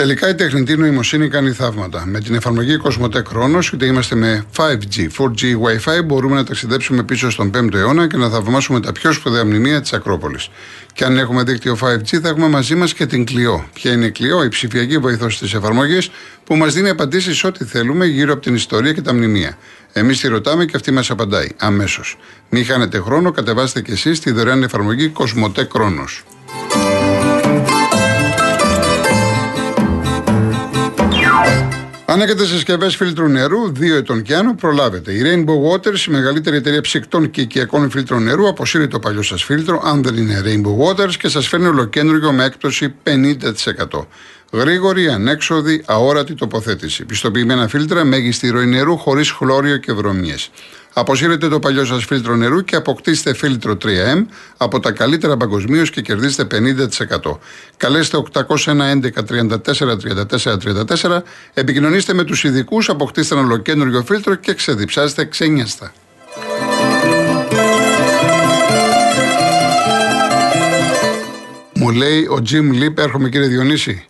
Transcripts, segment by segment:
Τελικά η τεχνητή νοημοσύνη κάνει θαύματα. Με την εφαρμογή Cosmotech Chronos, είτε είμαστε με 5G, 4G, Wi-Fi, μπορούμε να ταξιδέψουμε πίσω στον 5ο αιώνα και να θαυμάσουμε τα πιο σπουδαία μνημεία της Ακρόπολης. Και αν έχουμε δίκτυο 5G, θα έχουμε μαζί μας και την Clio. Ποια είναι η Clio, η ψηφιακή βοηθός της εφαρμογής, που μας δίνει απαντήσεις ό,τι θέλουμε γύρω από την ιστορία και τα μνημεία. Εμείς τη ρωτάμε και αυτή μας απαντάει αμέσως. Μην χάνετε χρόνο, κατεβάστε κι εσείς τη δωρεάν εφαρμογή Cosmotech Chronos. Αν έχετε συσκευές φίλτρου νερού, 2 ετών και άνω, προλάβετε. Η Rainbow Waters, η μεγαλύτερη εταιρεία ψυκτών και οικιακών φίλτρων νερού, αποσύρει το παλιό σας φίλτρο, αν δεν είναι Rainbow Waters, και σας φέρνει ολοκέντρο με έκπτωση 50%. Γρήγορη, ανέξοδη, αόρατη τοποθέτηση. Πιστοποιημένα φίλτρα, μέγιστη ροή νερού χωρίς χλώριο και βρωμιέ. Αποσύρετε το παλιό σας φίλτρο νερού και αποκτήστε φίλτρο 3M από τα καλύτερα παγκοσμίως και κερδίστε 50%. Καλέστε 801 11 34 34 34, επικοινωνήστε με τους ειδικούς, αποκτήστε ένα ολοκέντρο φίλτρο και ξεδιψάστε ξένιαστα. Μου λέει ο Τζιμ Λίπ, έρχομαι κύριε Διονύση.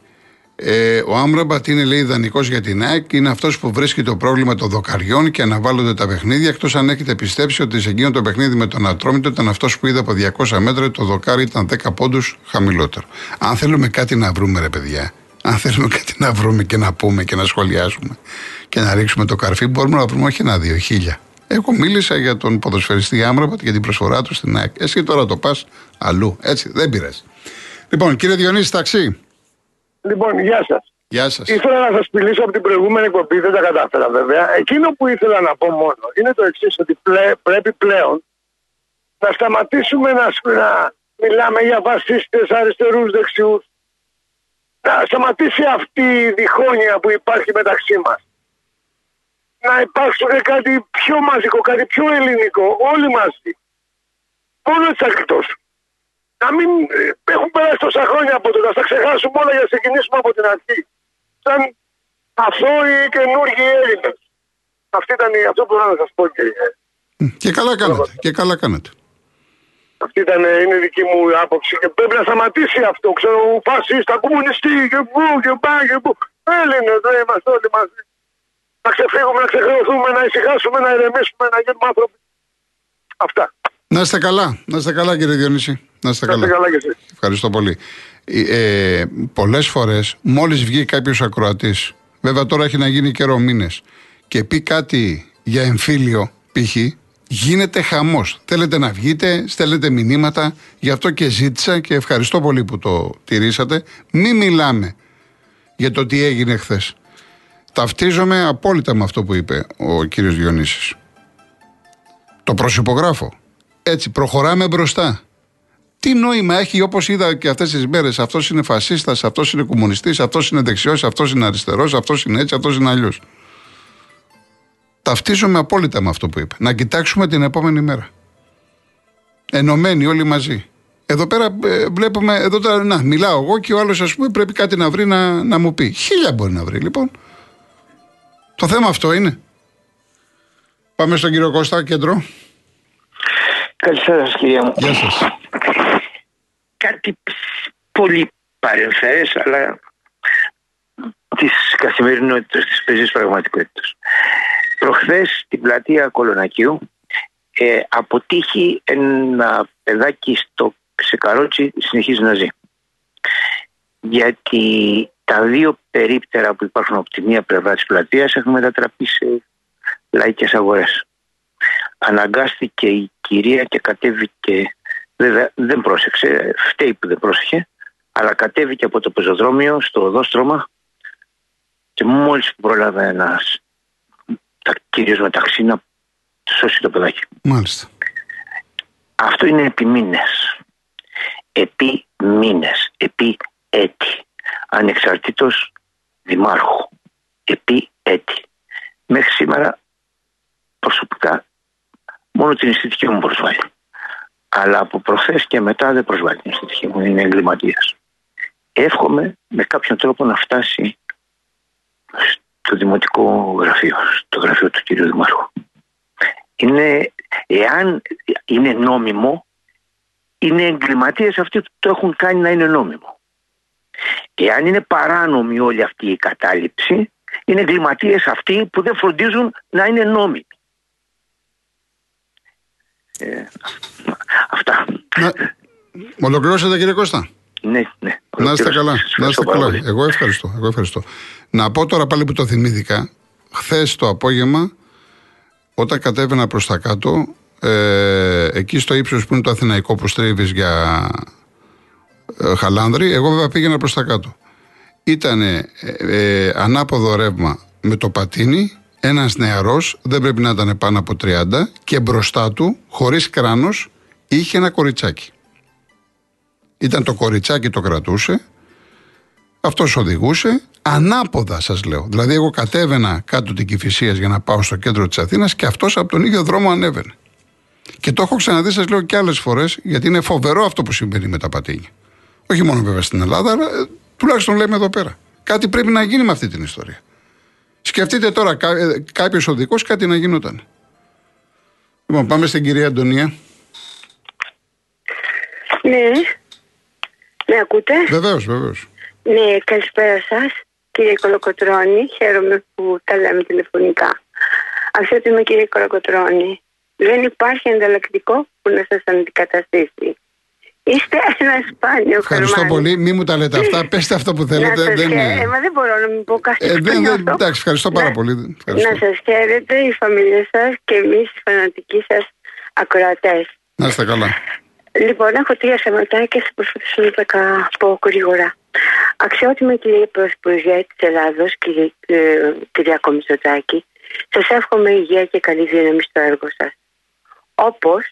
Ε, ο Άμραμπατ είναι λέει ιδανικός για την ΑΕΚ, είναι αυτός που βρίσκει το πρόβλημα των δοκαριών και αναβάλλονται τα παιχνίδια. Εκτός αν έχετε πιστέψει ότι σε εκείνο το παιχνίδι με τον Ατρόμητο ήταν αυτός που είδα από 200 μέτρα, το δοκάρι ήταν 10 πόντους χαμηλότερο. Αν θέλουμε κάτι να βρούμε, ρε παιδιά, αν θέλουμε κάτι να βρούμε και να πούμε και να σχολιάσουμε και να ρίξουμε το καρφί, μπορούμε να βρούμε όχι ένα-δύο, χίλια. Εγώ μίλησα για τον ποδοσφαιριστή Άμραμπατ για την προσφορά του στην ΑΕΚ. Εσύ τώρα το πας αλλού. Έτσι, δεν πειράζει. Λοιπόν, κύριε Διονύση, ταξί. Λοιπόν, γεια σας. Γεια σας. Ήθελα να σας μιλήσω από την προηγούμενη εκπομπή, δεν τα κατάφερα βέβαια. Εκείνο που ήθελα να πω μόνο είναι το εξής, ότι πλέ, πρέπει πλέον να σταματήσουμε να, να μιλάμε για φασίστες, αριστερούς, δεξιούς. Να σταματήσει αυτή η διχόνοια που υπάρχει μεταξύ μας. Να υπάρξουν κάτι πιο μαζικό, κάτι πιο ελληνικό, όλοι μαζί. Μόνο έτσι θα να μην ε, έχουν περάσει τόσα χρόνια από τότε, να τα ξεχάσουμε όλα για να ξεκινήσουμε από την αρχή. Σαν αθώοι καινούργιοι Έλληνες. Αυτή ήταν η, αυτό που θέλω να σας πω, κύριε. Και καλά κάνετε. Και καλά κάνετε. Αυτή ήταν, είναι η δική μου άποψη και πρέπει να σταματήσει αυτό. Ξέρω, φασίστα, κομμουνιστή και πού και πά και πού. Έλληνες, δεν είμαστε όλοι μαζί. Να ξεφύγουμε, να ξεχρεωθούμε, να ησυχάσουμε, να ηρεμήσουμε, να γίνουμε άνθρωποι. Αυτά. Να είστε καλά. Να είστε καλά, κύριε Διονύση. Να είστε καλά. καλά και Ευχαριστώ πολύ. Ε, Πολλές φορές, μόλις βγει κάποιος ακροατής, βέβαια τώρα έχει να γίνει καιρό μήνες, και πει κάτι για εμφύλιο, π.χ., γίνεται χαμός. Θέλετε να βγείτε, στέλνετε μηνύματα, γι' αυτό και ζήτησα και ευχαριστώ πολύ που το τηρήσατε. Μην μιλάμε για το τι έγινε χθες. Ταυτίζομαι απόλυτα με αυτό που είπε ο κύριος Διονύσης. Το προσυπογράφω. Έτσι, προχωράμε μπροστά. Τι νόημα έχει, όπως είδα και αυτές τις μέρες, αυτός είναι φασίστας, αυτός είναι κομμουνιστής, αυτός είναι δεξιός, αυτός είναι αριστερός, αυτός είναι έτσι, αυτός είναι αλλιώς. Ταυτίζομαι απόλυτα με αυτό που είπε. Να κοιτάξουμε την επόμενη μέρα. Ενωμένοι όλοι μαζί. Εδώ πέρα ε, βλέπουμε, εδώ τώρα, να, μιλάω εγώ και ο άλλος, ας πούμε, πρέπει κάτι να βρει να, να μου πει. Χίλια μπορεί να βρει, λοιπόν. Το θέμα αυτό είναι. Πάμε στον κύριο Κώστα, κέντρο. Καλησπέρα σας κυρία μου. Γεια σας. Κάτι πολύ παρεμφερές αλλά της καθημερινότητας, της πεζής πραγματικότητας. Προχθές στην πλατεία Κολονακίου ε, αποτύχει ένα παιδάκι στο ξεκαρότσι συνεχίζει να ζει. Γιατί τα δύο περίπτερα που υπάρχουν από τη μία πλευρά της πλατείας έχουν μετατραπεί σε λαϊκές αγορές αναγκάστηκε η κυρία και κατέβηκε, βέβαια δεν πρόσεξε, φταίει που δεν πρόσεχε, αλλά κατέβηκε από το πεζοδρόμιο στο οδόστρωμα και μόλις πρόλαβε ένας τα, κυρίως μεταξύ να σώσει το παιδάκι. Μάλιστα. Αυτό είναι επί μήνες. Επί μήνες. Επί έτη. Ανεξαρτήτως δημάρχου. Επί έτη. Μέχρι σήμερα προσωπικά μόνο την αισθητική μου προσβάλλει. Αλλά από προχθές και μετά δεν προσβάλλει την αισθητική μου, είναι εγκληματίας. Εύχομαι με κάποιον τρόπο να φτάσει στο δημοτικό γραφείο, στο γραφείο του κύριου Δημάρχου. Είναι, εάν είναι νόμιμο, είναι εγκληματίες αυτοί που το έχουν κάνει να είναι νόμιμο. Εάν είναι παράνομη όλη αυτή η κατάληψη, είναι εγκληματίες αυτοί που δεν φροντίζουν να είναι νόμιμοι. Ε, αυτά. Να... Ολοκληρώσατε κύριε Κώστα; Ναι, ναι. Να είστε καλά. Να είστε καλά. Εγώ ευχαριστώ. Εγώ ευχαριστώ. Να πω τώρα πάλι που το θυμήθηκα. Χθες το απόγευμα, όταν κατέβαινα προς τα κάτω, ε, εκεί στο ύψος που είναι το Αθηναϊκό που στρίβεις για ε, Χαλάνδρη, εγώ βέβαια πήγαινα προς τα κάτω. Ήταν ε, ε, ανάποδο ρεύμα με το πατίνι, ένας νεαρός, δεν πρέπει να ήταν πάνω από 30, και μπροστά του, χωρίς κράνος, είχε ένα κοριτσάκι. Ήταν το κοριτσάκι το κρατούσε, αυτός οδηγούσε, ανάποδα σας λέω. Δηλαδή, εγώ κατέβαινα κάτω την Κυφυσίας για να πάω στο κέντρο της Αθήνας και αυτός από τον ίδιο δρόμο ανέβαινε. Και το έχω ξαναδεί, σας λέω και άλλες φορές, γιατί είναι φοβερό αυτό που συμβαίνει με τα πατίνια. Όχι μόνο βέβαια στην Ελλάδα, αλλά ε, τουλάχιστον λέμε εδώ πέρα. Κάτι πρέπει να γίνει με αυτή την ιστορία. Σκεφτείτε τώρα ε, κάποιος οδικός κάτι να γινόταν. Λοιπόν, πάμε στην κυρία Αντωνία. Ναι. Με ακούτε; Βεβαίως, βεβαίως. Ναι, καλησπέρα σας, κύριε Κολοκοτρώνη. Χαίρομαι που τα λέμε τηλεφωνικά. Αξιότιμη κύριε Κολοκοτρώνη, δεν υπάρχει ανταλλακτικό που να σας αντικαταστήσει. Είστε ένα σπάνιο Ευχαριστώ πολύ. Μην μου τα λέτε αυτά. Πέστε αυτό που θέλετε. Να δεν, είναι... ε, δεν μπορώ να μην πω κάτι. Ε, δεν, δεν, εντάξει, ευχαριστώ πάρα πολύ. Ευχαριστώ. Να σας χαίρετε η φαμίλια σας και εμείς οι φανατικοί σας ακροατές. Να είστε καλά. Λοιπόν, έχω τρία θέματα και θα προσπαθήσω να τα πω γρήγορα. Αξιότιμη κυρία Πρωθυπουργέ της Ελλάδος, κύριε, ε, κυρία Κομισοτάκη, σας εύχομαι υγεία και καλή δύναμη στο έργο σας. Όπως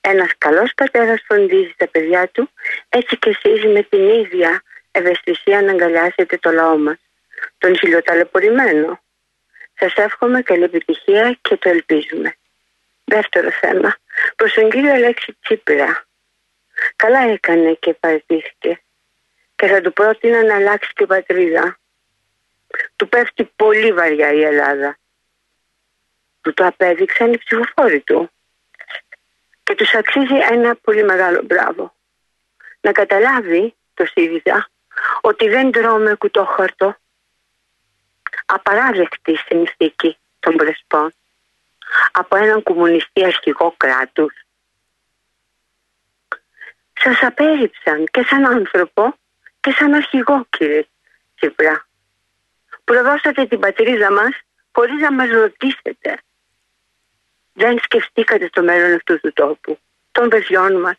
ένας καλός πατέρας φροντίζει τα παιδιά του, έτσι και εσείς με την ίδια ευαισθησία να αγκαλιάσετε το λαό μας, τον χιλιοταλαιπωρημένο. Σας εύχομαι καλή επιτυχία και το ελπίζουμε. Δεύτερο θέμα. Προς τον κύριο Αλέξη Τσίπρα. Καλά έκανε και παραιτήθηκε. Και θα του πρότεινα να αλλάξει την πατρίδα. Του πέφτει πολύ βαριά η Ελλάδα. Του το απέδειξαν οι ψηφοφόροι του και τους αξίζει ένα πολύ μεγάλο μπράβο. Να καταλάβει το ΣΥΡΙΖΑ ότι δεν τρώμε κουτόχαρτο απαράδεκτη συνθήκη των Πρεσπών από έναν κομμουνιστή αρχηγό κράτους. Σας απέριψαν και σαν άνθρωπο και σαν αρχηγό κύριε Τσίπρα. Προδώσατε την πατρίδα μας χωρίς να μας ρωτήσετε δεν σκεφτήκατε το μέλλον αυτού του τόπου, των παιδιών μας.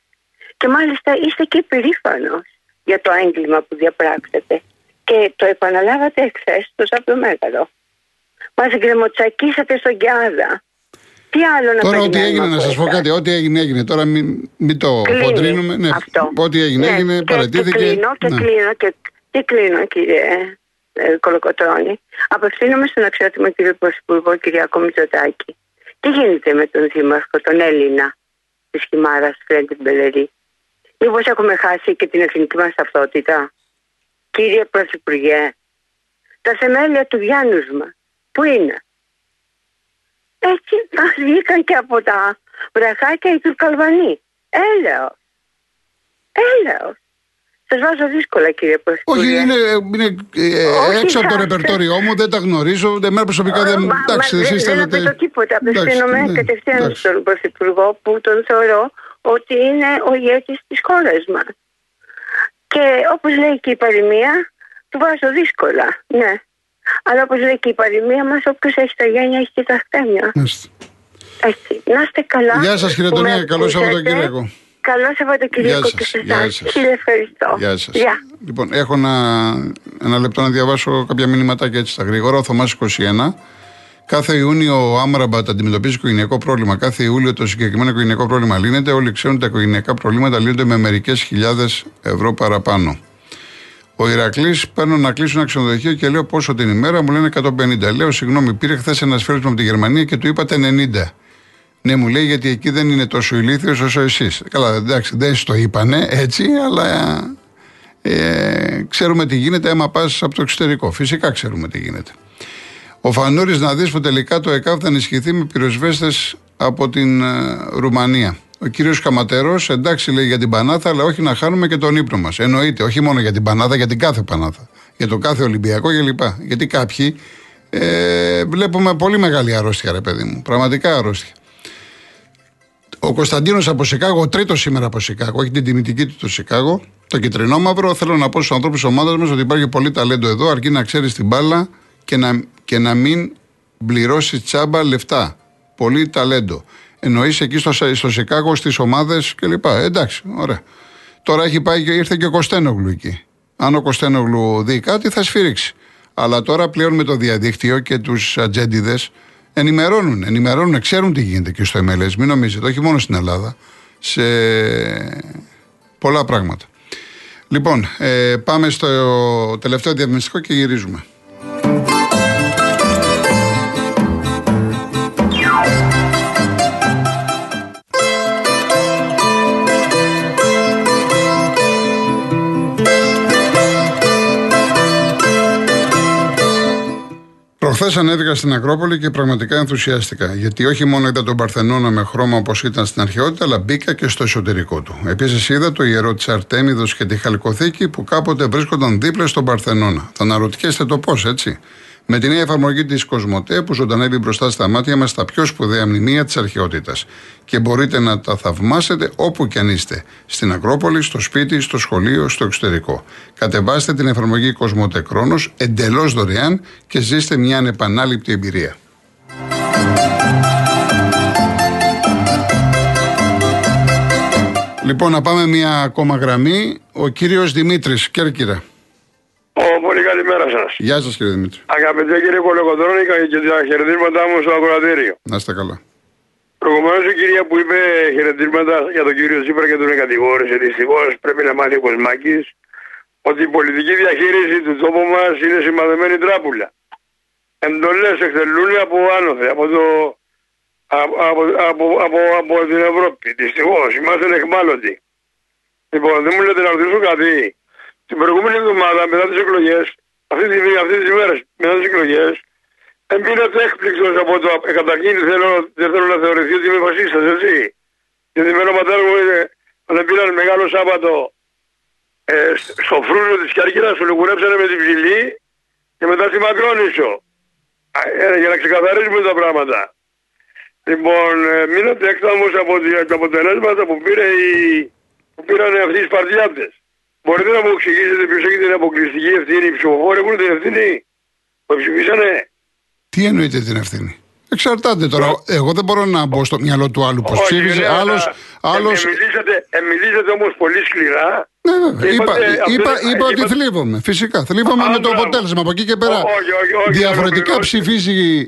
Και μάλιστα είστε και περήφανος για το έγκλημα που διαπράξατε. Και το επαναλάβατε εχθές στο Σαπτομέγαλο. Μας γκρεμοτσακίσατε στον Κιάδα. Τι άλλο να Τώρα ό,τι έγινε, να σας πω κάτι, ό,τι έγινε, έγινε. Τώρα μην, μην το χοντρίνουμε. Ναι, ό,τι έγινε, ναι, έγινε, και, παρατήθηκε. Και κλείνω, και ναι. κλείνω, και, και κλείνω, κύριε ε, Κολοκοτρώνη. Απευθύνομαι στον αξιότιμο κύριο Πρωθυπουργό, Κυριακό Μητσοτάκη. Τι γίνεται με τον Δήμαρχο, τον Έλληνα της Χιμάρας, Φρέντι Μπελερή. Μήπως έχουμε χάσει και την εθνική μας ταυτότητα; Κύριε Πρωθυπουργέ, τα θεμέλια του Γιάννους μας, πού είναι; Έτσι μα βγήκαν και από τα βραχάκια οι Τουρκαλβανοί. Έλεος. Έλεος. Σα βάζω δύσκολα, κύριε Πρωθυπουργέ. Όχι, είναι, είναι ε, έξω από το ρεπερτόριό μου, δεν τα γνωρίζω. Εμένα προσωπικά δεν. Εντάξει, εσείς θέλετε. Δεν το τίποτα. Απευθύνομαι ναι, κατευθείαν στον Πρωθυπουργό που τον θεωρώ ότι είναι ο ηγέτης της χώρας μας. Και όπως λέει και η παροιμία, του βάζω δύσκολα. Ναι. Αλλά όπως λέει και η παροιμία μας, όποιος έχει τα γένια έχει και τα χτένια. Έτσι. Να είστε καλά. Γεια σας, κύριε Τονία. Καλό Σαββατοκύριακο. Καλό Σαββατοκύριακο και σε εσάς. Κύριε, ευχαριστώ. Γεια σας. Λοιπόν, έχω ένα, ένα λεπτό να διαβάσω κάποια μηνύματάκια έτσι στα γρήγορα. Ο Θωμάς 21. Κάθε Ιούνιο ο Άμραμπατ αντιμετωπίζει οικογενειακό πρόβλημα. Κάθε Ιούλιο το συγκεκριμένο οικογενειακό πρόβλημα λύνεται. Όλοι ξέρουν ότι τα οικογενειακά προβλήματα λύνονται με μερικές χιλιάδες ευρώ παραπάνω. Ο Ηρακλής παίρνω να κλείσω ένα ξενοδοχείο και λέω πόσο την ημέρα μου λένε 150. Λέω, συγγνώμη, πήρε χθες ένας φίλος μου από τη Γερμανία και του είπατε 90. Ναι, μου λέει γιατί εκεί δεν είναι τόσο ηλίθιος όσο εσείς. Καλά, εντάξει, δεν στο είπανε έτσι, αλλά ε, ξέρουμε τι γίνεται άμα πας από το εξωτερικό. Φυσικά ξέρουμε τι γίνεται. Ο Φανούρης να δεις που τελικά το ΕΚΑΒ θα ενισχυθεί με πυροσβέστες από την ε, Ρουμανία. Ο κύριος Καματέρο, εντάξει λέει για την Πανάθα, αλλά όχι να χάνουμε και τον ύπνο μας. Εννοείται, όχι μόνο για την Πανάθα, για την κάθε Πανάθα. Για το κάθε Ολυμπιακό κλπ. Γιατί κάποιοι ε, βλέπουμε πολύ μεγάλη αρρώστια, ρε παιδί μου. Πραγματικά αρρώστια. Ο Κωνσταντίνος από Σικάγο, ο τρίτος σήμερα από Σικάγο, έχει την τιμητική του το Σικάγο. Το κυτρινό μαύρο. Θέλω να πω στους ανθρώπους της ομάδας μας ότι υπάρχει πολύ ταλέντο εδώ, αρκεί να ξέρεις την μπάλα και να, και να μην πληρώσεις τσάμπα λεφτά. Πολύ ταλέντο. Εννοείς εκεί στο, στο Σικάγο, στις ομάδες κλπ. Ε, εντάξει, ωραία. Τώρα έχει πάει και ήρθε και ο Κωστένογλου εκεί. Αν ο Κωστένογλου δει κάτι, θα σφύριξει. Αλλά τώρα πλέον με το διαδίκτυο και τους ατζέντιδες ενημερώνουν, ενημερώνουν, ξέρουν τι γίνεται και στο MLS. Μην νομίζετε, όχι μόνο στην Ελλάδα. Σε πολλά πράγματα. Λοιπόν, ε, πάμε στο τελευταίο διαφημιστικό και γυρίζουμε. Προχθέ ανέβηκα στην Ακρόπολη και πραγματικά ενθουσιάστηκα. Γιατί όχι μόνο είδα τον Παρθενώνα με χρώμα όπως ήταν στην αρχαιότητα, αλλά μπήκα και στο εσωτερικό του. Επίσης είδα το ιερό της Αρτέμιδος και τη Χαλκοθήκη που κάποτε βρίσκονταν δίπλα στον Παρθενώνα. Θα αναρωτιέστε το πώς, έτσι. Με την νέα εφαρμογή της Κοσμοτέ που ζωντανεύει μπροστά στα μάτια μας τα πιο σπουδαία μνημεία της αρχαιότητας. Και μπορείτε να τα θαυμάσετε όπου και αν είστε. Στην Ακρόπολη, στο σπίτι, στο σχολείο, στο εξωτερικό. Κατεβάστε την εφαρμογή Κοσμοτέ Κρόνος εντελώς δωρεάν και ζήστε μια ανεπανάληπτη εμπειρία. Λοιπόν, να πάμε μια ακόμα γραμμή. Ο κύριος Δημήτρης Κέρκυρα. Ω, πολύ καλημέρα σας. Γεια σας κύριε Δημήτρη. Αγαπητέ κύριε Κολοκοντρόνικα και τα χαιρετίσματά μου στο ακροατήριο. Να είστε καλά. Προηγουμένως η κυρία που είπε χαιρετίσματα για τον κύριο Τσίπρα και τον κατηγόρησε. Δυστυχώς πρέπει να μάθει ο Κοσμάκης ότι η πολιτική διαχείριση του τόπου μας είναι σημαδεμένη τράπουλα. Εντολέ εκτελούν από άνωθε, από, το, από, από, από, από την Ευρώπη. Δυστυχώς είμαστε εχμάλωτοι. Λοιπόν, δεν μου λέτε να ρωτήσω κάτι. Την προηγούμενη εβδομάδα μετά τις εκλογές, αυτή τη αυτή τις μέρες μετά τις εκλογές, εμπείνατε έκπληκτο από το. Ε, καταρχήν θέλω, δεν θέλω να θεωρηθεί ότι είμαι φασίστας, έτσι. Γιατί εμένα ο πατέρα μου είναι, όταν πήραν μεγάλο Σάββατο ε, στο φρούρνο της Κέρκυρα, σου λιγουρέψανε με την ψηλή και μετά στη Μακρόνισο. Ε, για να ξεκαθαρίσουμε τα πράγματα. Λοιπόν, ε, μείνατε έκταμο από τα αποτελέσματα που, πήρε η, που πήραν αυτοί οι Σπαρτιάτες. Μπορείτε να μου εξηγήσετε ποιος έχει την αποκλειστική ευθύνη, οι ψηφοφόροι έχουν την ευθύνη που ψηφίσανε. Τι εννοείται την ευθύνη; Εξαρτάται τώρα. Εγώ δεν μπορώ να μπω στο μυαλό του άλλου πώ ψήφισε. Άλλο. Άλλος... Μιλήσατε, μιλήσατε όμως πολύ σκληρά. Ναι, βέβαια. Είπα, είπα, είπα, ότι θλίβομαι. Φυσικά. Θλίβομαι με το αποτέλεσμα. Από εκεί και πέρα. Διαφορετικά ψηφίζει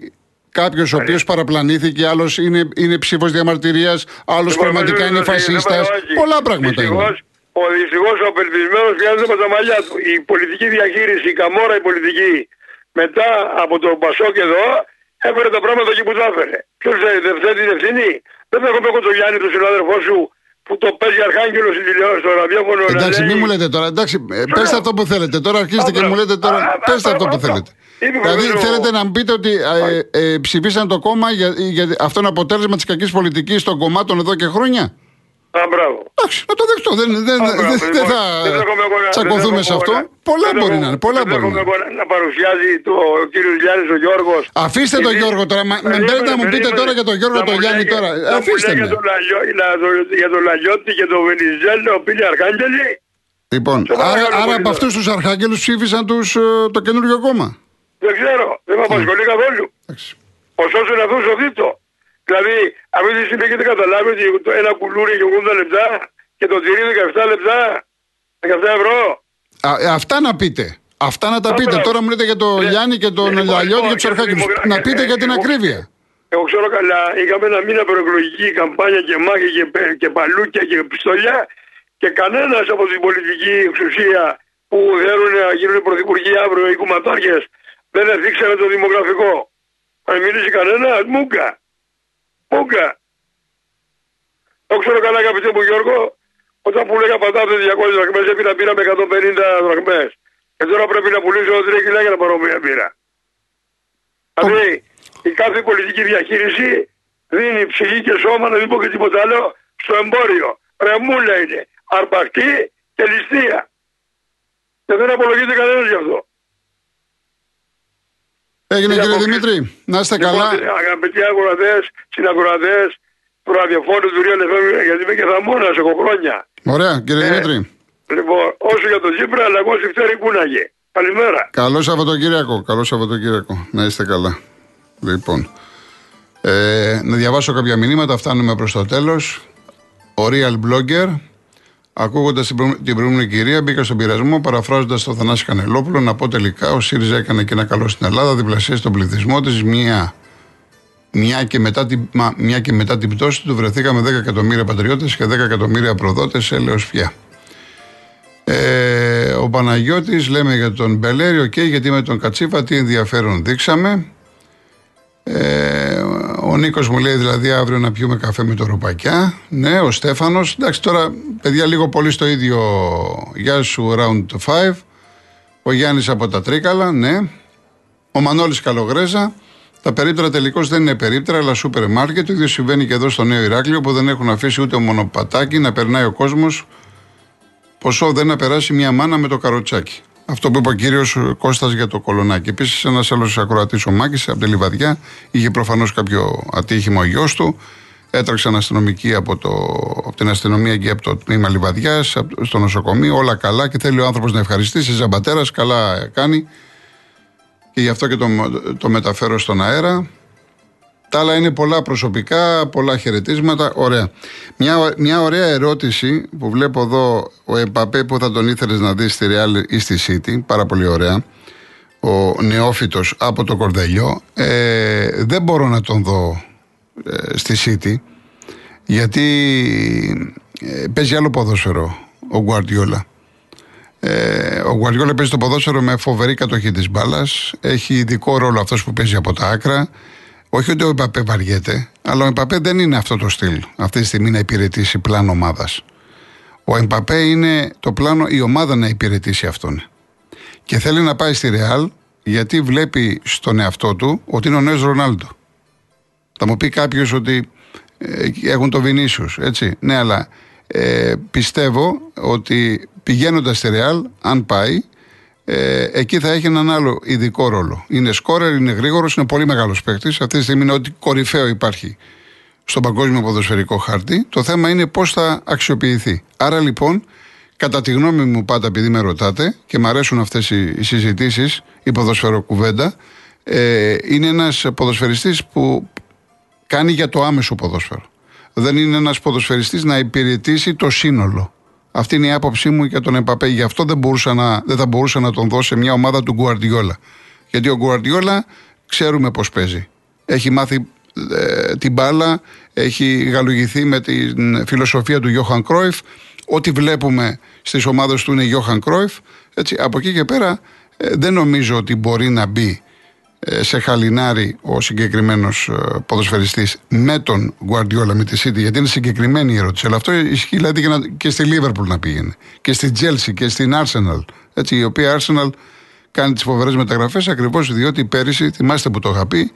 κάποιος ο οποίος παραπλανήθηκε, άλλος είναι, είναι ψήφος διαμαρτυρίας, άλλος πραγματικά είναι φασίστας. Πολλά πράγματα είναι. Ο δυστυχώς ο απελπισμένος χρειάζεται με τα μαλλιά του. Η πολιτική διαχείριση, η καμόρα η πολιτική μετά από το Πασόκ εδώ έφερε τα πράγματα εκεί που τα έφερε. Ποιος δεν θέλει την ευθύνη; Δεν θα έχουμε εγώ τον Γιάννη, τον συνάδελφό σου, που το παίζει Αρχάγγελο στην τηλεόραση στο ραδιόφωνο. Εντάξει, μην μου λέτε τώρα. Εντάξει, ε, πέστε αυτό που θέλετε. Τώρα αρχίστε και μου λέτε τώρα. Πέστε αυτό που θέλετε. Δηλαδή θέλετε να μου πείτε ότι ε, ε, ψηφίσαν το κόμμα για, για αυτό είναι αποτέλεσμα της κακής πολιτικής των κομμάτων εδώ και χρόνια; Α, μπράβο. Εντάξει, να το δεχτώ. Δεν, δεν, Α, δεν, δεν λοιπόν, θα τσακωθούμε σε αυτό. Πολλά μπορεί να είναι. Πολλά μπορεί να είναι. Να παρουσιάζει το, ο κύριο Γιάννης ο Γιώργος. Αφήστε τον Γιώργο τώρα. Με μπαίνετε να μου πείτε τώρα για τον Γιώργο τον Γιάννη τώρα. Αφήστε με. Για τον Λαγιώτη και τον Βενιζέλο πήρε Αρχάγγελοι. Λοιπόν, άρα, άρα από αυτούς τους Αρχάγγελους ψήφισαν τους, ε, το καινούριο κόμμα. Δεν ξέρω. Δεν με απασχολεί καθόλου. Ωστόσο να δώσω δίτο. Δηλαδή, αυτή τη στιγμή έχετε καταλάβει ότι ένα κουλούρι έχει 80 λεπτά και το τυρί 17 λεπτά. 17 ευρώ. Α, ε, αυτά να πείτε. Αυτά να τα Α, πείτε. Τώρα μου λέτε για τον ναι. Γιάννη και τον ναι, Λαλιώτη και τους Αρχάγγελου. Να πείτε για την ακρίβεια. Εγώ ξέρω καλά, είχαμε ένα μήνα προεκλογική καμπάνια και μάχη και, και παλούκια και πιστολιά και κανένας από την πολιτική εξουσία που θέλουν να γίνουν πρωθυπουργοί αύριο οι κουματάρχες δεν δείξανε το δημογραφικό. Αν μιλήσει κανένα, μούγκα. Μούγκα. Το ξέρω καλά αγαπητέ μου Γιώργο, όταν που λέγα πατάτε 200 δραχμές έπειτα πήρα με 150 δραχμές. Και τώρα πρέπει να πουλήσω 3 κιλά για να πάρω μια πύρα. Δηλαδή η κάθε πολιτική διαχείριση δίνει ψυχή και σώμα, να μην πω και τίποτα άλλο, στο εμπόριο. Ρεμούλα είναι. Αρπακτή και ληστεία. Και δεν απολογείται κανένας γι' αυτό. Έγινε κύριε Δημήτρη. Να είστε Λοιπόν, καλά. Αγαπητοί ακροατές, συνακροατές του ραδιοφώνου του Real FM, γιατί είμαι και θαμώνας έχω χρόνια. Ωραία Ε. κύριε Δημήτρη. Λοιπόν, όσο για τον Τζίπρα, αλλά εγώ στη φτέρη κούναγε. Καλημέρα. Καλό Σαββατοκύριακο. Καλό Σαββατοκύριακο. Να είστε καλά. Λοιπόν. Ε, να διαβάσω κάποια μηνύματα. Φτάνουμε προς το τέλος. Ο Real Blogger, ακούγοντας την, προηγου- την προηγούμενη κυρία, μπήκα στον πειρασμό παραφράζοντας τον Θανάση Κανελόπουλο να πω τελικά ο ΣΥΡΙΖΑ έκανε και ένα καλό στην Ελλάδα, διπλασίασε τον πληθυσμό της, μία, μια, και μετά την, μα, μια και μετά την πτώση του βρεθήκαμε 10 εκατομμύρια πατριώτες και 10 εκατομμύρια προδότες, έλεος πια. Ε, ο Παναγιώτης λέμε για τον Μπελέρη, οκ, γιατί με τον Κατσίφα τι ενδιαφέρον δείξαμε. Ε, ο Νίκος μου λέει δηλαδή αύριο να πιούμε καφέ με το Ρουπακιά. Ναι, ο Στέφανος. Εντάξει, τώρα παιδιά λίγο πολύ στο ίδιο. Γεια σου, round 5. Ο Γιάννης από τα Τρίκαλα, ναι. Ο Μανώλης Καλογρέζα. Τα περίπτερα τελικώς δεν είναι περίπτερα, αλλά σούπερ μάρκετ. Το ίδιος συμβαίνει και εδώ στο Νέο Ηράκλειο, που δεν έχουν αφήσει ούτε μονοπατάκι να περνάει ο κόσμος ποσό δεν να περάσει μια μάνα με το καροτσάκι. Αυτό που είπε ο κύριος Κώστας για το κολονάκι. Επίσης, ένας άλλος ακροατής, ο Μάκης, από τη Λιβαδιά, είχε προφανώς κάποιο ατύχημα ο γιος του. Έτρεξαν αστυνομικοί από, το, από την αστυνομία και από το τμήμα Λιβαδιάς, στο νοσοκομείο, όλα καλά και θέλει ο άνθρωπος να ευχαριστήσει. Ζαμπατέρας, καλά κάνει. Και γι' αυτό και το, το μεταφέρω στον αέρα. Τα άλλα είναι πολλά προσωπικά, πολλά χαιρετίσματα. Ωραία. Μια, μια ωραία ερώτηση που βλέπω εδώ ο Εμπαπέ που θα τον ήθελες να δεις στη Real ή στη City. Πάρα πολύ ωραία. Ο νεόφυτος από το Κορδελιό. Ε, δεν μπορώ να τον δω ε, στη City γιατί ε, παίζει άλλο ποδόσφαιρο ο Γκουαρτιόλα. Ε, ο Γκουαρτιόλα παίζει το ποδόσφαιρο με φοβερή κατοχή της μπάλας. Έχει ειδικό ρόλο αυτός που παίζει από τα άκρα. Όχι ότι ο Εμπαπέ βαριέται, αλλά ο Εμπαπέ δεν είναι αυτό το στυλ αυτή τη στιγμή να υπηρετήσει πλάνο ομάδας. Ο Εμπαπέ είναι το πλάνο η ομάδα να υπηρετήσει αυτόν. Και θέλει να πάει στη Ρεάλ γιατί βλέπει στον εαυτό του ότι είναι ο νέος Ρονάλντο. Θα μου πει κάποιος ότι ε, έχουν το Βινίσιους, έτσι. Ναι, αλλά ε, πιστεύω ότι πηγαίνοντας στη Ρεάλ, αν πάει, ε, εκεί θα έχει έναν άλλο ειδικό ρόλο. Είναι σκόρερ, είναι γρήγορος, είναι πολύ μεγάλος παίκτης. Αυτή τη στιγμή είναι ό,τι κορυφαίο υπάρχει στον παγκόσμιο ποδοσφαιρικό χάρτη. Το θέμα είναι πώς θα αξιοποιηθεί. Άρα λοιπόν, κατά τη γνώμη μου, πάντα επειδή με ρωτάτε και μου αρέσουν αυτές οι, οι συζητήσεις, η ποδοσφαιροκουβέντα, ε, είναι ένας ποδοσφαιριστής που κάνει για το άμεσο ποδόσφαιρο. Δεν είναι ένας ποδοσφαιριστής να υπηρετήσει το σύνολο. Αυτή είναι η άποψή μου για τον Εμπαπέ. Γι' αυτό δεν, μπορούσα να, δεν θα μπορούσα να τον δώσω σε μια ομάδα του Γκουαρδιόλα. Γιατί ο Γκουαρδιόλα ξέρουμε πώς παίζει. Έχει μάθει ε, την μπάλα, έχει γαλουγηθεί με την φιλοσοφία του Γιώχαν Κρόιφ. Ό,τι βλέπουμε στις ομάδες του είναι Γιώχαν Κρόιφ. Έτσι, από εκεί και πέρα ε, δεν νομίζω ότι μπορεί να μπει ε, σε χαλινάρι ο συγκεκριμένος ποδοσφαιριστής με τον Γκουαρδιόλα, με τη City, γιατί είναι συγκεκριμένη η ερώτηση. Αλλά αυτό ισχύει δηλαδή και, να, και στη Λίβερπουλ να πήγαινε. Και στη Chelsea και στην Arsenal. Έτσι, η οποία Arsenal κάνει τις φοβερές μεταγραφές ακριβώς διότι πέρυσι, θυμάστε που το είχα πει,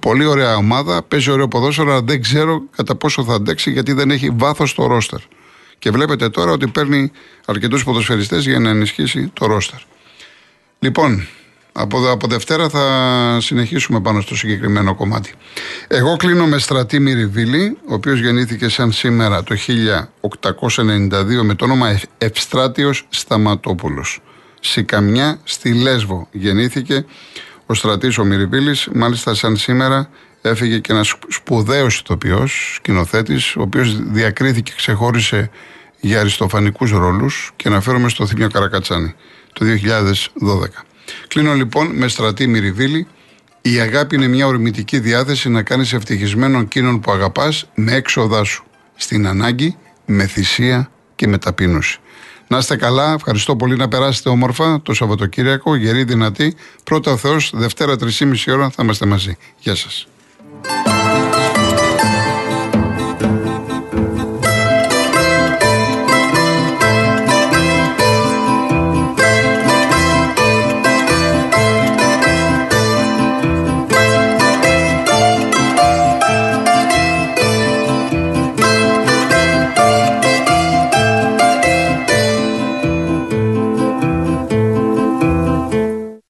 πολύ ωραία ομάδα, παίζει ωραίο ποδόσφαιρο, αλλά δεν ξέρω κατά πόσο θα αντέξει γιατί δεν έχει βάθος στο ρόστερ. Και βλέπετε τώρα ότι παίρνει αρκετούς ποδοσφαιριστές για να ενισχύσει το ρόστερ. Λοιπόν, από, από Δευτέρα θα συνεχίσουμε πάνω στο συγκεκριμένο κομμάτι. Εγώ κλείνω με στρατή Μυριβίλη, ο οποίος γεννήθηκε σαν σήμερα το 1892 με το όνομα Ευστράτιος Σταματόπουλος. Σικαμιά στη Λέσβο γεννήθηκε ο στρατής ο Μυριβίλης, μάλιστα σαν σήμερα έφυγε και ένας σπουδαίος ηθοποιός, σκηνοθέτης, ο οποίος διακρίθηκε και ξεχώρισε για αριστοφανικούς ρόλους και αναφέρομαι στο Θήμιο Καρακατσάνη το 2012. Κλείνω λοιπόν με στρατή Μυριβίλη. Η αγάπη είναι μια ορμητική διάθεση να κάνεις ευτυχισμένο εκείνον που αγαπάς με έξοδά σου. Στην ανάγκη, με θυσία και με ταπείνωση. Να είστε καλά, ευχαριστώ πολύ να περάσετε όμορφα το Σαββατοκύριακο, γερή δυνατή. Πρώτα ο Θεός, Δευτέρα 3,5 ώρα θα είμαστε μαζί. Γεια σας.